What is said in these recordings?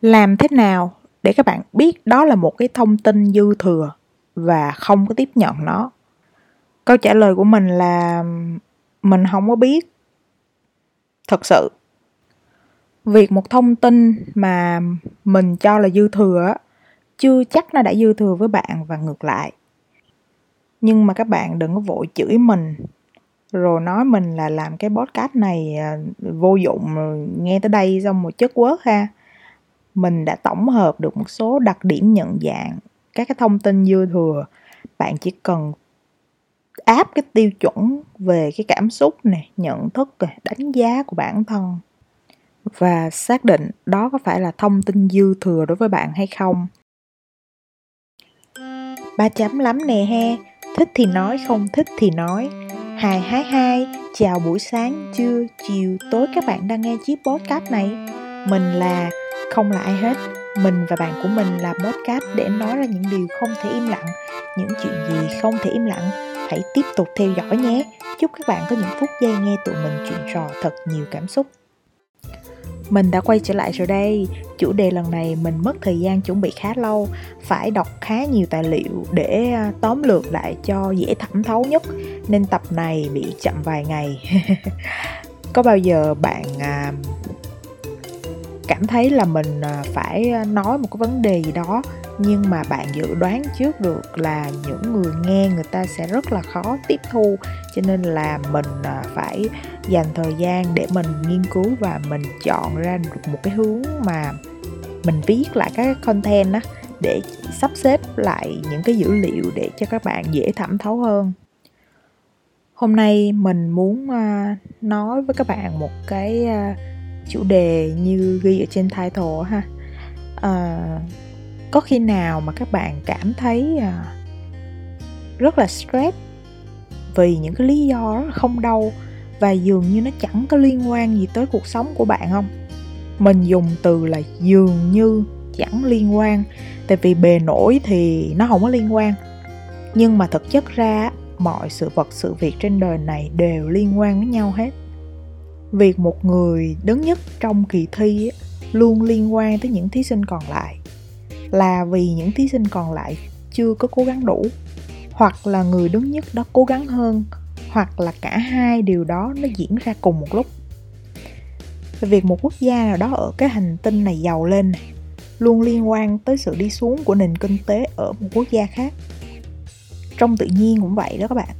làm thế nào để các bạn biết đó là một cái thông tin dư thừa và không có tiếp nhận nó? Câu trả lời của mình là, mình không có biết. Thật sự, việc một thông tin mà mình cho là dư thừa chưa chắc nó đã dư thừa với bạn và ngược lại. Nhưng mà các bạn đừng có vội chửi mình, rồi nói mình là làm cái podcast này à, vô dụng nghe tới đây xong một chất quớt ha mình đã tổng hợp được một số đặc điểm nhận dạng, các cái thông tin dư thừa. Bạn chỉ cần áp cái tiêu chuẩn về cái cảm xúc này nhận thức này đánh giá của bản thân và xác định đó có phải là thông tin dư thừa đối với bạn hay không. Ba chấm lắm nè he, thích thì nói, không thích thì nói. Hai hai hai, chào buổi sáng, trưa, chiều, tối các bạn đang nghe chiếc podcast này. Mình là không là ai hết. Mình và bạn của mình làm podcast để nói ra những điều không thể im lặng. Những chuyện gì không thể im lặng, hãy tiếp tục theo dõi nhé. Chúc các bạn có những phút giây nghe tụi mình chuyện trò thật nhiều cảm xúc. Mình đã quay trở lại rồi đây. Chủ đề lần này mình mất thời gian chuẩn bị khá lâu. Phải đọc khá nhiều tài liệu để à, tóm lược lại cho dễ thẩm thấu nhất. Nên tập này bị chậm vài ngày. Có bao giờ bạn à, cảm thấy là mình à, phải à, nói một cái vấn đề gì đó, nhưng mà bạn dự đoán trước được là những người nghe người ta sẽ rất là khó tiếp thu. Cho nên là mình à, phải dành thời gian để mình nghiên cứu và mình chọn ra được một cái hướng mà mình viết lại các content á, để sắp xếp lại những cái dữ liệu để cho các bạn dễ thẩm thấu hơn. Hôm nay mình muốn nói với các bạn một cái chủ đề như ghi ở trên title ha. À, có khi nào mà các bạn cảm thấy à, rất là stress vì những cái lý do không đâu và dường như nó chẳng có liên quan gì tới cuộc sống của bạn không? Mình dùng từ là dường như chẳng liên quan tại vì bề nổi thì nó không có liên quan. Nhưng mà thực chất ra mọi sự vật sự việc trên đời này đều liên quan với nhau hết việc một người đứng nhất trong kỳ thi luôn liên quan tới những thí sinh còn lại. Là vì những thí sinh còn lại chưa có cố gắng đủ, hoặc là người đứng nhất đó cố gắng hơn, hoặc là cả hai điều đó nó diễn ra cùng một lúc. Việc một quốc gia nào đó ở cái hành tinh này giàu lên này, luôn liên quan tới sự đi xuống của nền kinh tế ở một quốc gia khác. Trong tự nhiên cũng vậy đó các bạn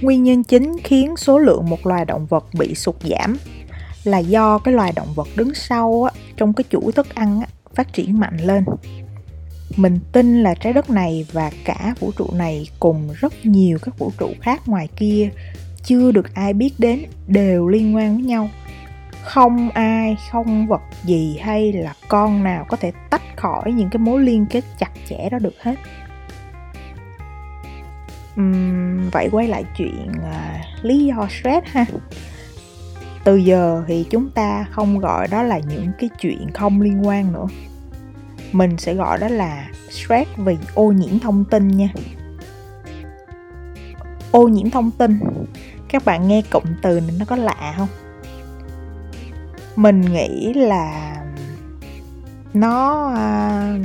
nguyên nhân chính khiến số lượng một loài động vật bị sụt giảm là do cái loài động vật đứng sau á, trong cái chuỗi thức ăn á, phát triển mạnh lên. Mình tin là trái đất này và cả vũ trụ này cùng rất nhiều các vũ trụ khác ngoài kia chưa được ai biết đến đều liên quan với nhau. Không ai không vật gì hay là con nào có thể tách khỏi những cái mối liên kết chặt chẽ đó được hết uhm, vậy quay lại chuyện uh, lý do stress ha. Từ giờ thì chúng ta không gọi đó là những cái chuyện không liên quan nữa. Mình sẽ gọi đó là stress vì ô nhiễm thông tin nha. Ô nhiễm thông tin. Các bạn nghe cụm từ này nó có lạ không? Mình nghĩ là nó uh,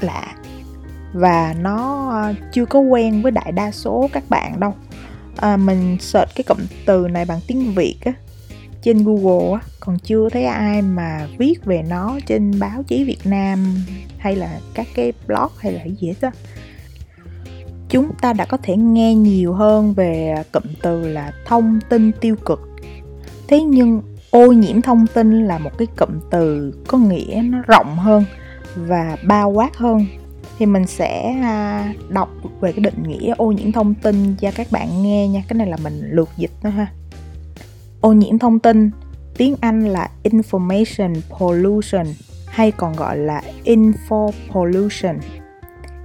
lạ và nó ờ, chưa có quen với đại đa số các bạn đâu. À, mình search cái cụm từ này bằng tiếng việt á trên google á. Còn chưa thấy ai mà viết về nó trên báo chí việt nam hay là các cái blog hay là gì hết á. Chúng ta đã có thể nghe nhiều hơn về cụm từ là thông tin tiêu cực. Thế nhưng ô nhiễm thông tin là một cái cụm từ có nghĩa nó rộng hơn và bao quát hơn thì mình sẽ à, đọc về cái định nghĩa ô nhiễm thông tin cho các bạn nghe nha. Cái này là mình lược dịch đó ha. Ô nhiễm thông tin, tiếng anh là information pollution hay còn gọi là info pollution.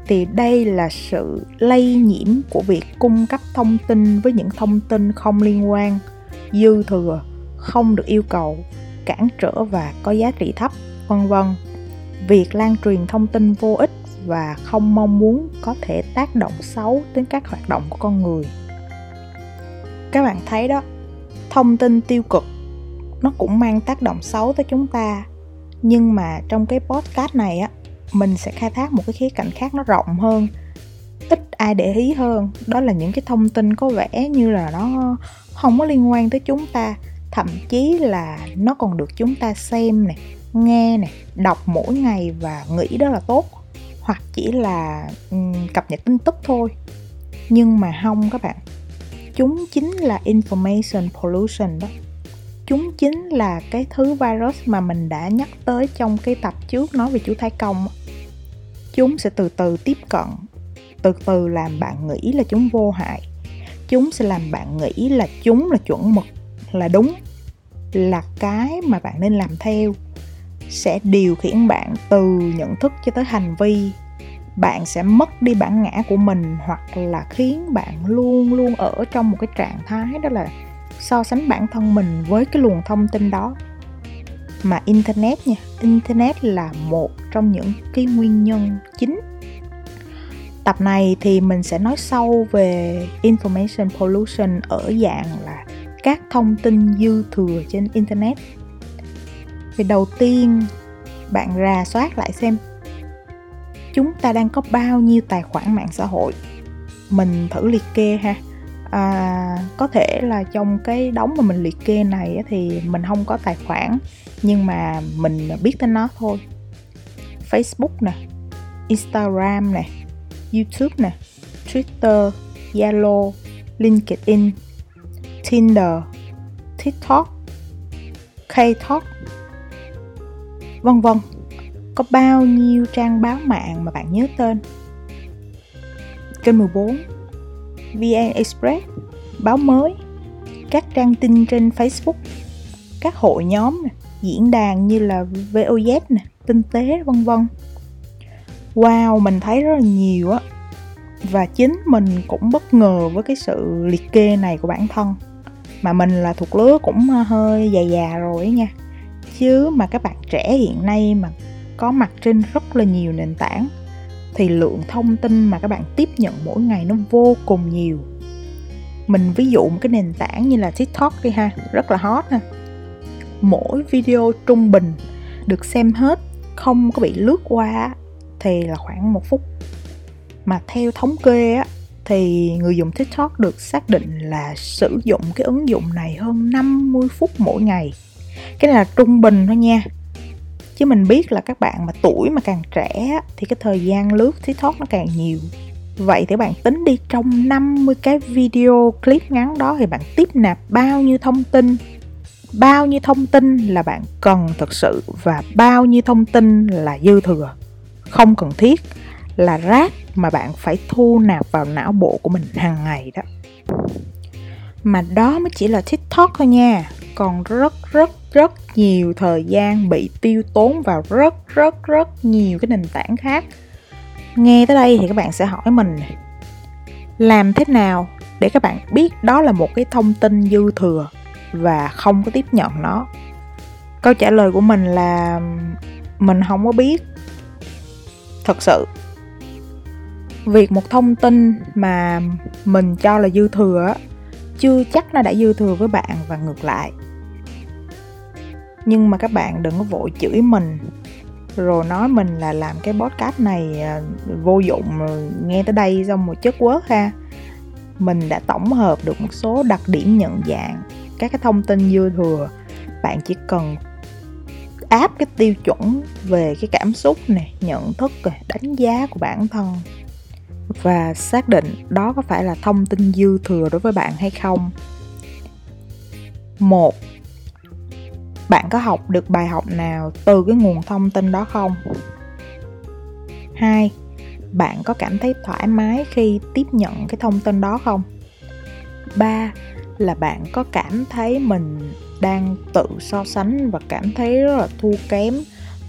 Thì đây là sự lây nhiễm của việc cung cấp thông tin với những thông tin không liên quan, dư thừa, không được yêu cầu, cản trở và có giá trị thấp, vân vân. Việc lan truyền thông tin vô ích và không mong muốn có thể tác động xấu đến các hoạt động của con người. Các bạn thấy đó, thông tin tiêu cực nó cũng mang tác động xấu tới chúng ta. Nhưng mà trong cái podcast này á, mình sẽ khai thác một cái khía cạnh khác nó rộng hơn, ít ai để ý hơn. Đó là những cái thông tin có vẻ như là nó không có liên quan tới chúng ta. Thậm chí là nó còn được chúng ta xem này nghe này đọc mỗi ngày và nghĩ đó là tốt hoặc chỉ là um, cập nhật tin tức thôi. Nhưng mà không các bạn chúng chính là information pollution đó. Chúng chính là cái thứ virus mà mình đã nhắc tới trong cái tập trước nói về chú thái công chúng sẽ từ từ tiếp cận từ từ làm bạn nghĩ là chúng vô hại. Chúng sẽ làm bạn nghĩ là chúng là chuẩn mực là đúng là cái mà bạn nên làm theo sẽ điều khiển bạn từ nhận thức cho tới hành vi. Bạn sẽ mất đi bản ngã của mình hoặc là khiến bạn luôn luôn ở trong một cái trạng thái đó là so sánh bản thân mình với cái luồng thông tin đó. Mà internet nha, internet là một trong những cái nguyên nhân chính. Tập này thì mình sẽ nói sâu về information pollution ở dạng là các thông tin dư thừa trên internet thì đầu tiên bạn rà soát lại xem chúng ta đang có bao nhiêu tài khoản mạng xã hội. Mình thử liệt kê ha. À, có thể là trong cái đống mà mình liệt kê này thì mình không có tài khoản nhưng mà mình biết tên nó thôi. Facebook nè Instagram nè YouTube nè Twitter Zalo LinkedIn Tinder TikTok K-Talk vân vân. Có bao nhiêu trang báo mạng mà bạn nhớ tên? Kênh 14 VN Express, báo mới. Các trang tin trên Facebook. Các hội nhóm diễn đàn như là VOZ nè, tinh tế, vân vân. Wow, mình thấy rất là nhiều á. Và chính mình cũng bất ngờ với cái sự liệt kê này của bản thân. Mà mình là thuộc lứa cũng ờ, hơi già già rồi ấy nha chứ mà các bạn trẻ hiện nay mà có mặt trên rất là nhiều nền tảng, thì lượng thông tin mà các bạn tiếp nhận mỗi ngày nó vô cùng nhiều. Mình ví dụ một cái nền tảng như là tiktok đi ha, rất là hot ha. Mỗi video trung bình được xem hết, không có bị lướt qua thì là khoảng một phút. Mà theo thống kê á, thì người dùng TikTok được xác định là sử dụng cái ứng dụng này hơn 50 phút mỗi ngày. Cái này là trung bình thôi nha. Chứ mình biết là các bạn mà tuổi mà càng trẻ thì cái thời gian lướt tiktok nó càng nhiều. Vậy thì bạn tính đi, trong 50 cái video clip ngắn đó thì bạn tiếp nạp bao nhiêu thông tin? Bao nhiêu thông tin là bạn cần thực sự và bao nhiêu thông tin là dư thừa? Không cần thiết là rác mà bạn phải thu nạp vào não bộ của mình hàng ngày đó mà đó mới chỉ là tiktok thôi nha. Còn rất rất rất nhiều thời gian bị tiêu tốn vào rất rất rất nhiều cái nền tảng khác. Nghe tới đây thì các bạn sẽ hỏi mình, làm thế nào để các bạn biết đó là một cái thông tin dư thừa và không có tiếp nhận nó? Câu trả lời của mình là, mình không có biết. Thật sự, việc một thông tin mà mình cho là dư thừa chưa chắc nó đã dư thừa với bạn và ngược lại. Nhưng mà các bạn đừng có vội chửi mình. Rồi nói mình là làm cái podcast này à, vô dụng à, nghe tới đây xong một chất quớt ha. Mình đã tổng hợp được một số đặc điểm nhận dạng các cái thông tin dư thừa. Bạn chỉ cần áp cái tiêu chuẩn về cái cảm xúc này nhận thức này, đánh giá của bản thân và xác định đó có phải là thông tin dư thừa đối với bạn hay không? Một, bạn có học được bài học nào từ cái nguồn thông tin đó không? Hai, bạn có cảm thấy thoải mái khi tiếp nhận cái thông tin đó không? Ba, là bạn có cảm thấy mình đang tự so sánh và cảm thấy rất là thua kém,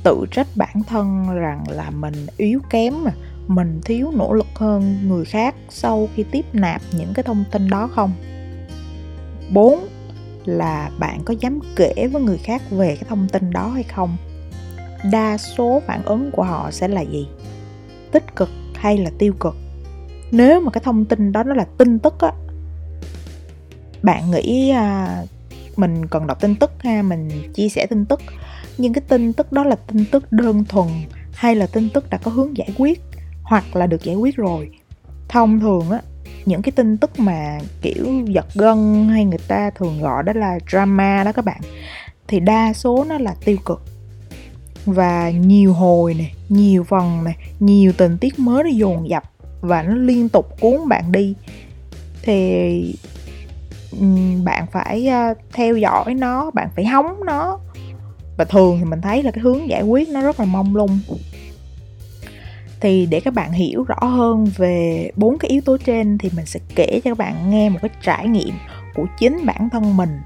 tự trách bản thân rằng là mình yếu kém mà mình thiếu nỗ lực hơn người khác sau khi tiếp nạp những cái thông tin đó không? 4 là bạn có dám kể với người khác về cái thông tin đó hay không? Đa số phản ứng của họ sẽ là gì? Tích cực hay là tiêu cực? Nếu mà cái thông tin đó nó là tin tức á bạn nghĩ à, mình cần đọc tin tức ha mình chia sẻ tin tức nhưng cái tin tức đó là tin tức đơn thuần hay là tin tức đã có hướng giải quyết? Hoặc là được giải quyết rồi. Thông thường á, những cái tin tức mà, kiểu, giật gân hay người ta thường gọi đó là drama đó các bạn, thì đa số nó là tiêu cực. Và nhiều hồi này nhiều phần này nhiều tình tiết mới nó dồn dập và nó liên tục cuốn bạn đi. Thì bạn phải theo dõi nó, bạn phải hóng nó. Và thường thì mình thấy là cái hướng giải quyết nó rất là mông lung thì để các bạn hiểu rõ hơn về bốn cái yếu tố trên thì mình sẽ kể cho các bạn nghe một cái trải nghiệm của chính bản thân mình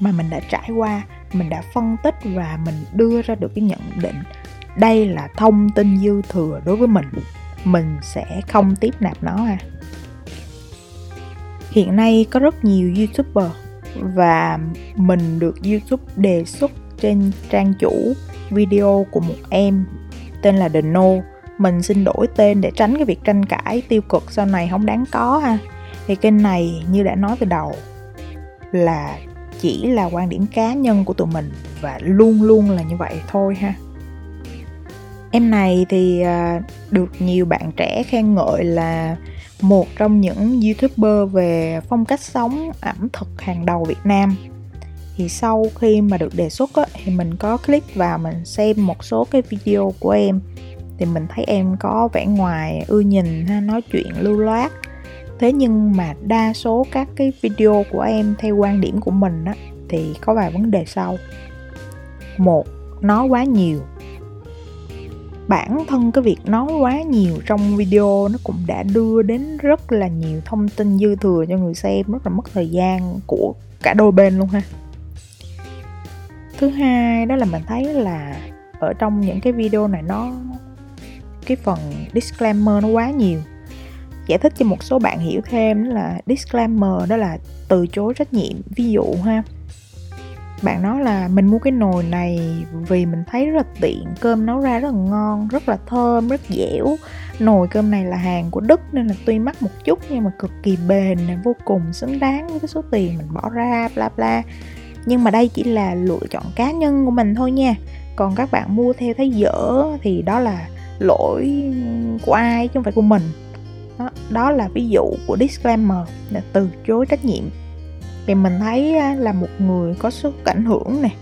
mà mình đã trải qua, mình đã phân tích và mình đưa ra được cái nhận định. Đây là thông tin dư thừa đối với mình. Mình sẽ không tiếp nạp nó ha. Hiện nay có rất nhiều youtuber và mình được youtube đề xuất trên trang chủ video của một em tên là The No mình xin đổi tên để tránh cái việc tranh cãi tiêu cực sau này không đáng có ha. Thì kênh này như đã nói từ đầu là chỉ là quan điểm cá nhân của tụi mình và luôn luôn là như vậy thôi ha. Em này thì à, được nhiều bạn trẻ khen ngợi là một trong những youtuber về phong cách sống ẩm thực hàng đầu việt nam. Thì sau khi mà được đề xuất á, thì mình có click vào mình xem một số cái video của em thì mình thấy em có vẻ ngoài ưa nhìn ha, nói chuyện lưu loát. Thế nhưng mà đa số các cái video của em theo quan điểm của mình á, thì có vài vấn đề sau. Một nói quá nhiều. Bản thân cái việc nói quá nhiều trong video nó cũng đã đưa đến rất là nhiều thông tin dư thừa cho người xem, rất là mất thời gian của cả đôi bên luôn ha. Thứ hai đó là mình thấy là ở trong những cái video này nó cái phần disclaimer nó quá nhiều. Giải thích cho một số bạn hiểu thêm đó là disclaimer đó là từ chối trách nhiệm. Ví dụ ha, bạn nói là mình mua cái nồi này vì mình thấy rất là tiện, cơm nấu ra rất là ngon, rất là thơm, rất dẻo. Nồi cơm này là hàng của đức nên là tuy mắc một chút nhưng mà cực kỳ bền vô cùng xứng đáng với cái số tiền mình bỏ ra, bla bla. Nhưng mà đây chỉ là lựa chọn cá nhân của mình thôi nha. Còn các bạn mua theo thấy dở thì đó là lỗi của ai chứ không phải của mình. Đó, đó là ví dụ của disclaimer là từ chối trách nhiệm. Thì mình thấy là một người có sức ảnh hưởng này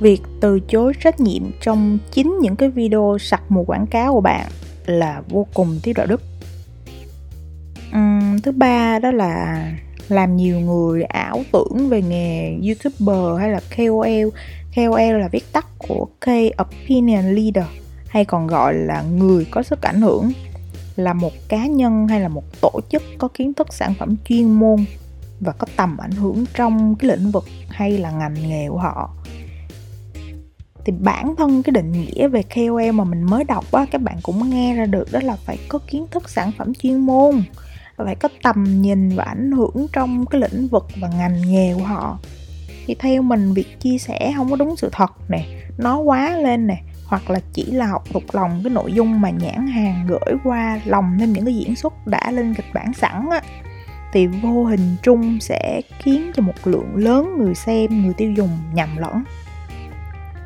việc từ chối trách nhiệm trong chính những cái video sặc mùi quảng cáo của bạn là vô cùng thiếu đạo đức. Uhm, thứ ba đó là làm nhiều người ảo tưởng về nghề youtuber hay là KOL KOL là viết tắt của Key Opinion Leader hay còn gọi là người có sức ảnh hưởng, là một cá nhân hay là một tổ chức có kiến thức sản phẩm chuyên môn và có tầm ảnh hưởng trong cái lĩnh vực hay là ngành nghề của họ. Thì bản thân cái định nghĩa về KOL mà mình mới đọc á, các bạn cũng nghe ra được đó là phải có kiến thức sản phẩm chuyên môn, phải có tầm nhìn và ảnh hưởng trong cái lĩnh vực và ngành nghề của họ. Thì theo mình, việc chia sẻ không có đúng sự thật nè, nó quá lên nè hoặc là chỉ là học thuộc lòng cái nội dung mà nhãn hàng gửi qua lòng thêm những cái diễn xuất đã lên kịch bản sẵn á, thì vô hình chung sẽ khiến cho một lượng lớn người xem, người tiêu dùng nhầm lẫn.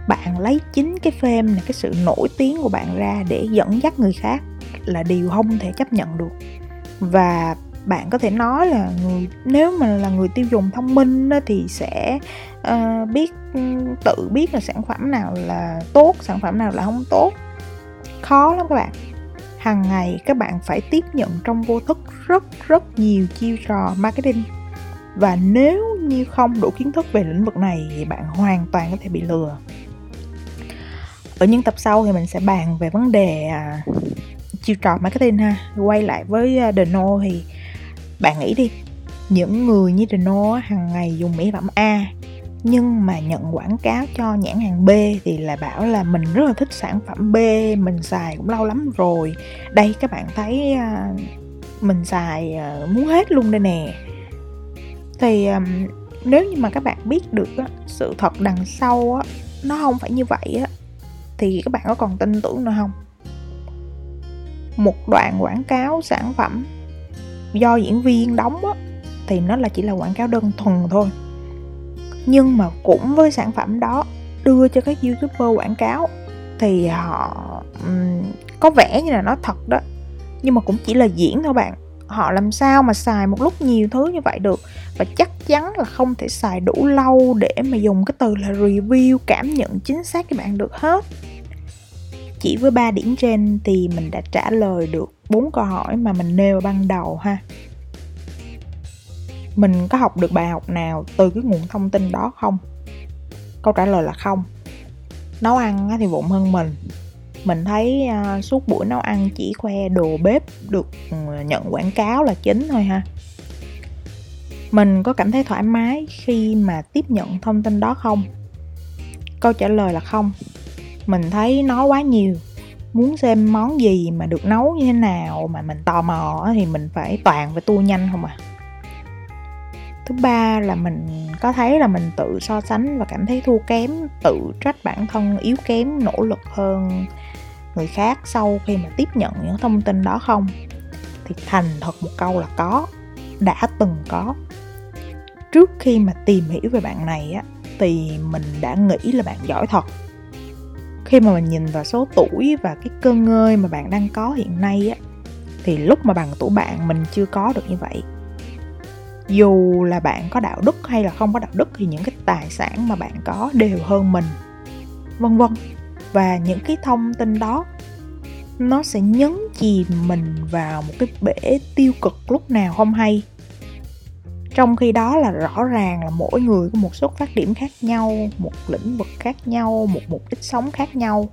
Bạn lấy chính cái phim này, cái sự nổi tiếng của bạn ra để dẫn dắt người khác là điều không thể chấp nhận được. Và bạn có thể nói là người nếu mà là người tiêu dùng thông minh đó, thì sẽ uh, biết ừ, tự biết là sản phẩm nào là tốt sản phẩm nào là không tốt. Khó lắm các bạn. Hàng ngày các bạn phải tiếp nhận trong vô thức rất rất nhiều chiêu trò marketing. Và nếu như không đủ kiến thức về lĩnh vực này thì bạn hoàn toàn có thể bị lừa. Ở những tập sau thì mình sẽ bàn về vấn đề à, chiêu trò marketing ha. Quay lại với à, thì bạn nghĩ đi, những người như Dino hàng ngày dùng mỹ phẩm A, nhưng mà nhận quảng cáo cho nhãn hàng B thì là bảo là mình rất là thích sản phẩm B, mình xài cũng lâu lắm rồi. Đây, các bạn thấy à, mình xài à, muốn hết luôn đây nè. Thì nếu như mà các bạn biết được sự thật đằng sau nó không phải như vậy thì các bạn có còn tin tưởng nữa không? Một đoạn quảng cáo sản phẩm do diễn viên đóng á, thì nó là chỉ là quảng cáo đơn thuần thôi. Nhưng mà cũng với sản phẩm đó đưa cho các youtuber quảng cáo thì họ um, có vẻ như là nó thật đó nhưng mà cũng chỉ là diễn thôi bạn. Họ làm sao mà xài một lúc nhiều thứ như vậy được và chắc chắn là không thể xài đủ lâu để mà dùng cái từ là review cảm nhận chính xác các bạn được hết chỉ với ba điểm trên thì mình đã trả lời được bốn câu hỏi mà mình nêu ban đầu ha. Mình có học được bài học nào từ cái nguồn thông tin đó không? Câu trả lời là không. Nấu ăn thì vụng hơn mình. Mình thấy à, suốt buổi nấu ăn chỉ khoe đồ bếp được ừ, nhận quảng cáo là chính thôi ha. Mình có cảm thấy thoải mái khi mà tiếp nhận thông tin đó không? Câu trả lời là không mình thấy nó quá nhiều. Muốn xem món gì mà được nấu như thế nào mà mình tò mò thì mình phải toàn phải tua nhanh không à. Thứ ba là mình có thấy là mình tự so sánh và cảm thấy thua kém, tự trách bản thân yếu kém, nỗ lực hơn người khác sau khi mà tiếp nhận những thông tin đó không? Thì thành thật một câu là có, đã từng có. Trước khi mà tìm hiểu về bạn này á thì mình đã nghĩ là bạn giỏi thật khi mà mình nhìn vào số tuổi và cái cơ ngơi mà bạn đang có hiện nay á, thì lúc mà bằng tuổi bạn mình chưa có được như vậy. Dù là bạn có đạo đức hay là không có đạo đức thì những cái tài sản mà bạn có đều hơn mình, vân vân. Và những cái thông tin đó, nó sẽ nhấn chìm mình vào một cái bể tiêu cực lúc nào không hay trong khi đó là rõ ràng là mỗi người có một xuất phát điểm khác nhau, một lĩnh vực khác nhau, một mục đích sống khác nhau.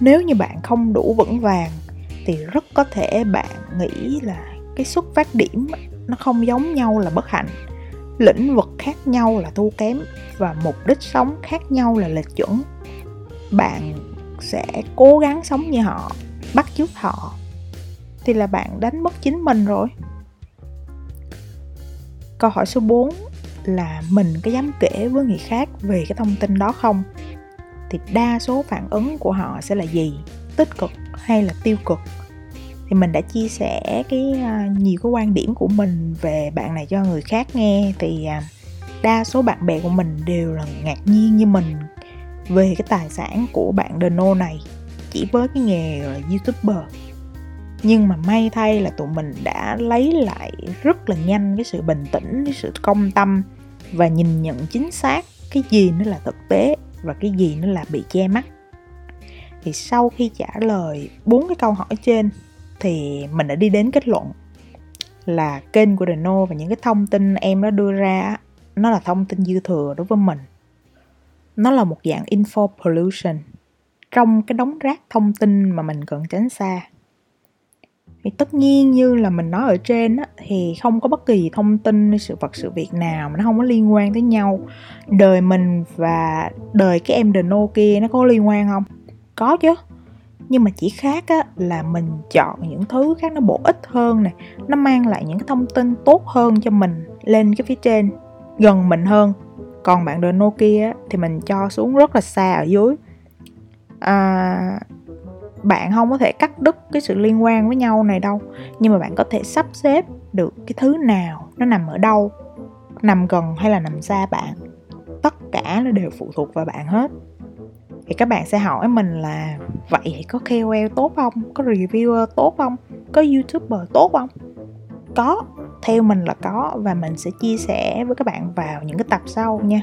Nếu như bạn không đủ vững vàng, thì rất có thể bạn nghĩ là cái xuất phát điểm nó không giống nhau là bất hạnh. Lĩnh vực khác nhau là thua kém và mục đích sống khác nhau là lệch chuẩn. Bạn sẽ cố gắng sống như họ, bắt chước họ. Thì là bạn đánh mất chính mình rồi câu hỏi số 4 là mình có dám kể với người khác về cái thông tin đó không? Thì đa số phản ứng của họ sẽ là gì? Tích cực hay là tiêu cực? Thì mình đã chia sẻ cái uh, nhiều cái quan điểm của mình về bạn này cho người khác nghe. Thì uh, đa số bạn bè của mình đều là ngạc nhiên như mình về cái tài sản của bạn Deno này. Chỉ với cái nghề là youtuber nhưng mà may thay là tụi mình đã lấy lại rất là nhanh cái sự bình tĩnh, cái sự công tâm và nhìn nhận chính xác cái gì nó là thực tế và cái gì nó là bị che mắt. Thì sau khi trả lời bốn cái câu hỏi trên thì mình đã đi đến kết luận là kênh của Reno và những cái thông tin em nó đưa ra nó là thông tin dư thừa đối với mình. Nó là một dạng info pollution. Trong cái đống rác thông tin mà mình cần tránh xa thì tất nhiên như là mình nói ở trên á, thì không có bất kỳ thông tin sự vật sự việc nào mà nó không có liên quan tới nhau. Đời mình và đời cái em Deno kia nó có liên quan không? Có chứ. Nhưng mà chỉ khác á, là mình chọn những thứ khác nó bổ ích hơn nè nó mang lại những cái thông tin tốt hơn cho mình lên cái phía trên gần mình hơn. Còn bạn Deno kia thì mình cho xuống rất là xa ở dưới. À, bạn không có thể cắt đứt cái sự liên quan với nhau này đâu. Nhưng mà bạn có thể sắp xếp được cái thứ nào nó nằm ở đâu, nằm gần hay là nằm xa bạn. Tất cả nó đều phụ thuộc vào bạn hết. Thì các bạn sẽ hỏi mình là, vậy thì có KOL tốt không? Có reviewer tốt không? Có youtuber tốt không? Có, theo mình là có, và mình sẽ chia sẻ với các bạn vào những cái tập sau nha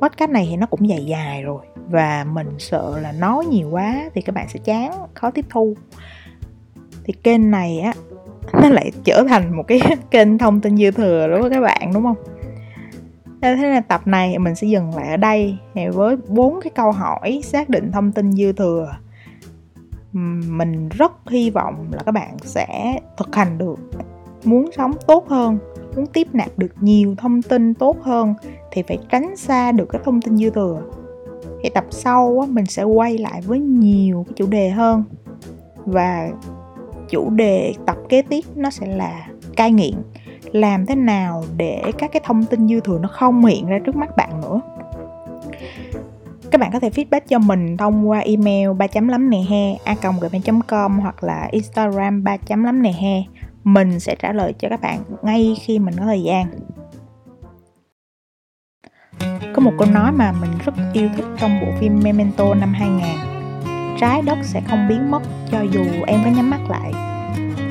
podcast này thì nó cũng dài dài rồi. Và mình sợ là nói nhiều quá thì các bạn sẽ chán, khó tiếp thu. Thì kênh này á, nó lại trở thành một cái kênh thông tin dư thừa đối với các bạn, đúng không? Thế nên tập này mình sẽ dừng lại ở đây với bốn cái câu hỏi xác định thông tin dư thừa. Mình rất hy vọng là các bạn sẽ thực hành được, muốn sống tốt hơn muốn tiếp nạp được nhiều thông tin tốt hơn thì phải tránh xa được cái thông tin dư thừa. Thì tập sau mình sẽ quay lại với nhiều cái chủ đề hơn. Và chủ đề tập kế tiếp nó sẽ là cai nghiện, làm thế nào để các cái thông tin dư thừa nó không hiện ra trước mắt bạn nữa. Các bạn có thể feedback cho mình thông qua email 3 lắm nè he, a com hoặc là instagram 3 lắm nè he mình sẽ trả lời cho các bạn ngay khi mình có thời gian. Có một câu nói mà mình rất yêu thích trong bộ phim Memento năm 2000 Trái đất sẽ không biến mất cho dù em có nhắm mắt lại.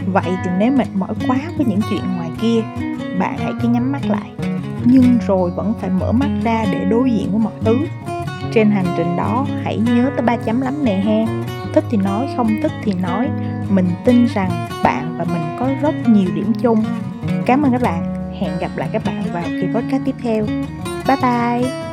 Vậy thì nếu mệt mỏi quá với những chuyện ngoài kia Bạn hãy cứ nhắm mắt lại. Nhưng rồi vẫn phải mở mắt ra để đối diện với mọi thứ. Trên hành trình đó hãy nhớ tới ba chấm lắm nè he. Thích thì nói, không thích thì nói. Mình tin rằng bạn và mình có rất nhiều điểm chung. Cảm ơn các bạn. Hẹn gặp lại các bạn vào kỳ podcast tiếp theo. Bye bye.